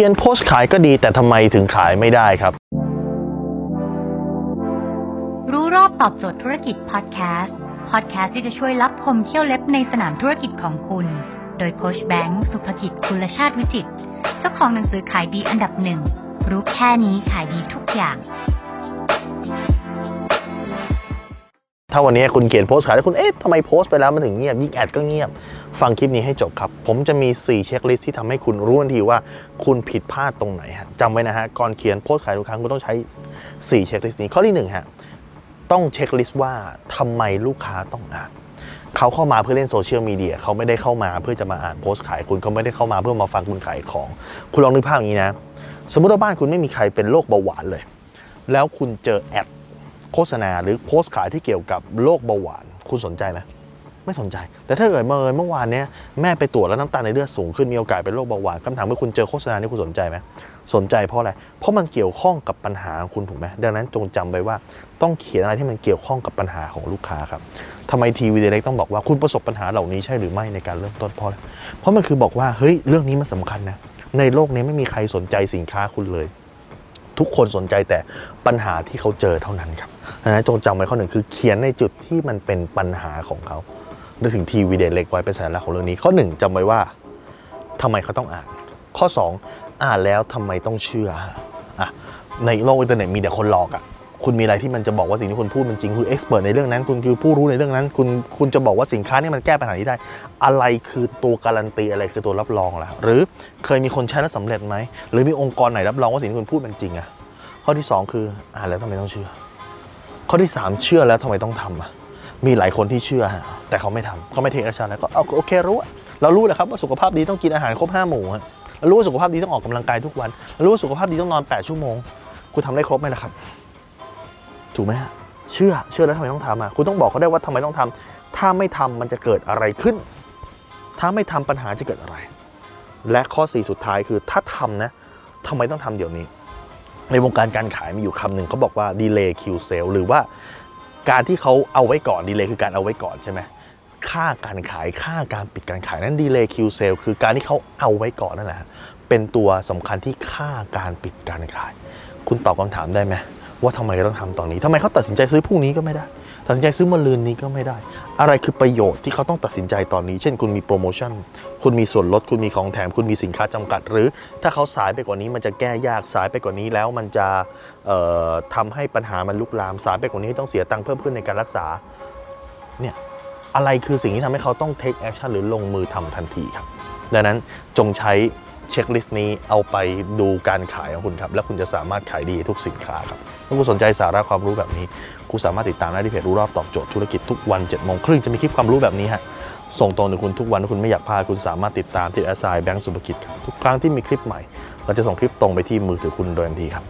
ขียนโพสต์ขายก็ดี แต่ทำไมถึงขายไม่ได้ครับ รู้รอบตอบโจทย์ธุรกิจพอดแคสต์พอดแคสต์ที่จะช่วยรับพมเที่ยวเล็บในสนามธุรกิจของคุณ โดยโคชแบงค์สุภกิจคุณชาติวิจิตรเจ้าของหนังสือขายดีอันดับหนึ่งรู้แค่นี้ขายดีทุกอย่าง ถ้าวันนี้คุณเขียนโพสต์ขายแล้วคุณเอ๊ะทำไมโพสต์ไปแล้วมันถึงเงียบ ยิ่งแอดก็เงียบ ฟังคลิปนี้ให้จบครับ ผมจะมี 4 checklist ที่ทำให้คุณรู้ทันทีว่าคุณผิดพลาดตรงไหนฮะจำไว้นะฮะ ก่อนเขียนโพสต์ขายทุกครั้งคุณต้องใช้ 4 checklist นี้ ข้อที่1ฮะต้อง checklist ว่าทำไมลูกค้าต้องอ่านเขาเข้ามาเพื่อเล่นโซเชียลมีเดียเขาไม่ได้เข้ามาเพื่อจะมาอ่านโพสต์ขายคุณเขาไม่ได้เข้ามาเพื่อมาฟังคุณขายของ คุณลองนึกภาพอย่างนี้นะ สมมติว่าบ้านคุณไม่มีใครเป็นโรคเบาหวานเลย แล้วคุณเจอ ad โฆษณาหรือโพสต์ขายที่เกี่ยวกับโรคเบาหวาน คุณสนใจไหมไม่สนใจ แต่ถ้าเกิดเมื่อเมื่อวานเนี้ยแม่ไปตรวจแล้วน้ำตาลในเลือดสูงขึ้นมีโอกาสเป็นโรคเบาหวานคำถามคือคุณเจอโฆษณานี้คุณสนใจไหมสนใจเพราะอะไร เพราะมันเกี่ยวข้องกับปัญหาของคุณถูกไหมดังนั้นจงจำไว้ว่าต้องเขียนอะไรที่มันเกี่ยวข้องกับปัญหาของลูกค้าครับทำไมทีวีเดเล็กต้องบอกว่าคุณประสบปัญหาเหล่านี้ใช่หรือไม่ในการเริ่มต้นเพราะอะไรเพราะมันคือบอกว่าเฮ้ยเรื่องนี้มันสาคัญนะในโลกนี้ไม่มีใครสนใจสินค้าคุณเลย ทุกคนสนใจแต่ปัญหาที่เขาเจอเท่านั้นครับ ดังนั้นจงจำไว้ข้อหนึ่งคือเขียนในจุดที่มันเป็นปัญหาของเขานึกถึงทีวีไดเร็คไว้เป็นสัญลักษณ์ของเรื่องนี้ ข้อหนึ่งจำไว้ว่าทำไมเขาต้องอ่าน ข้อ 2 อ่านแล้วทำไมต้องเชื่ออะในโลกอินเทอร์เน็ตมีแต่คนหลอกอะคุณมีอะไรที่มันจะบอกว่าสิ่งที่คุณพูดมันจริงคือ expert ในเรื่องนั้น คุณคือผู้รู้ในเรื่องนั้น คุณคุณจะบอกว่าสินค้านี่มันแก้ปัญหานี้ได้ อะไรคือตัวการันตีอะไรคือตัวรับรองล่ะหรือเคยมีคนใช้แล้วสำเร็จไหมหรือมีองค์กรไหนรับรองว่าสิ่งที่คุณพูดมันจริงอะข้อที่ 2 คืออ่านแล้วทำไมต้องเชื่อ ข้อที่ 3 เชื่อแล้วทำไมต้องทำอะมีหลายคนที่เชื่อฮะแต่เขาไม่ทำเขาไม่ take action แล้วก็เอาโอเครู้อะเรารู้แหละครับว่าสุขภาพดีต้องกินอาหารครบห้าหมู่ฮะเรารู้ว่าสุขภาพดีต้องออกกำลังกายทุกวันเรารู้ว่าสุขภาพดีต้องนอน 8 ชั่วโมงคุณทำได้ครบไหมล่ะครับ ถูกไหมฮะเชื่อเชื่อแล้วทำไมต้องทำอะคุณต้องบอกเขาได้ว่าทำไมต้องทำถ้าไม่ทำมันจะเกิดอะไรขึ้น ถ้าไม่ทำปัญหาจะเกิดอะไร และข้อ 4 สุดท้ายคือถ้าทำนะทำไมต้องทำเดี๋ยวนี้ ในวงการการขายมีอยู่คำหนึ่งเขาบอกว่า delay Q sale หรือว่าการที่เขาเอาไว้ก่อน delay คือการเอาไว้ก่อนใช่ไหมค่าการขายค่าการปิดการขายนั้น delay Q sale คือการที่เขาเอาไว้ก่อนนั่นแหละเป็นตัวสำคัญที่ค่าการปิดการขาย คุณตอบคำถามได้ไหม ว่าทำไมต้องทำตอนนี้ทำไมเขาตัดสินใจซื้อพรุ่งนี้ก็ไม่ได้ ตัดสินใจซื้อมะรืนนี้ก็ไม่ได้ อะไรคือประโยชน์ที่เขาต้องตัดสินใจตอนนี้ เช่น คุณมีโปรโมชั่น คุณมีส่วนลด คุณมีของแถม คุณมีสินค้าจำกัด หรือถ้าเขาสายไปกว่านี้มันจะแก้ยาก สายไปกว่านี้แล้วมันจะเอ่อทำให้ปัญหามันลุกลาม สายไปกว่านี้ต้องเสียตังค์เพิ่มขึ้นในการรักษา เนี่ย อะไรคือสิ่งที่ทำให้เขาต้อง take action หรือลงมือทำทันทีครับ ดังนั้นจงใช้ เช็คลิสต์นี้เอาไปดูการขายของคุณครับ แล้วคุณจะสามารถขายดีทุกสินค้าครับ ถ้าคุณสนใจสาระความรู้แบบนี้ คุณสามารถติดตามได้ที่เพจรู้รอบตอบโจทย์ธุรกิจทุกวัน7จ็ดโมงครึ่งจะมีคลิปความรู้แบบนี้ฮะ ส่งตรงถึงคุณทุกวันถ้าคุณไม่อยากพลาดคุณสามารถติดตามที่แอสไซแบงก์สุภกิจครับทุกครั้งที่มีคลิปใหม่ เราจะส่งคลิปตรงไปที่มือถือคุณโดยทันทีครับ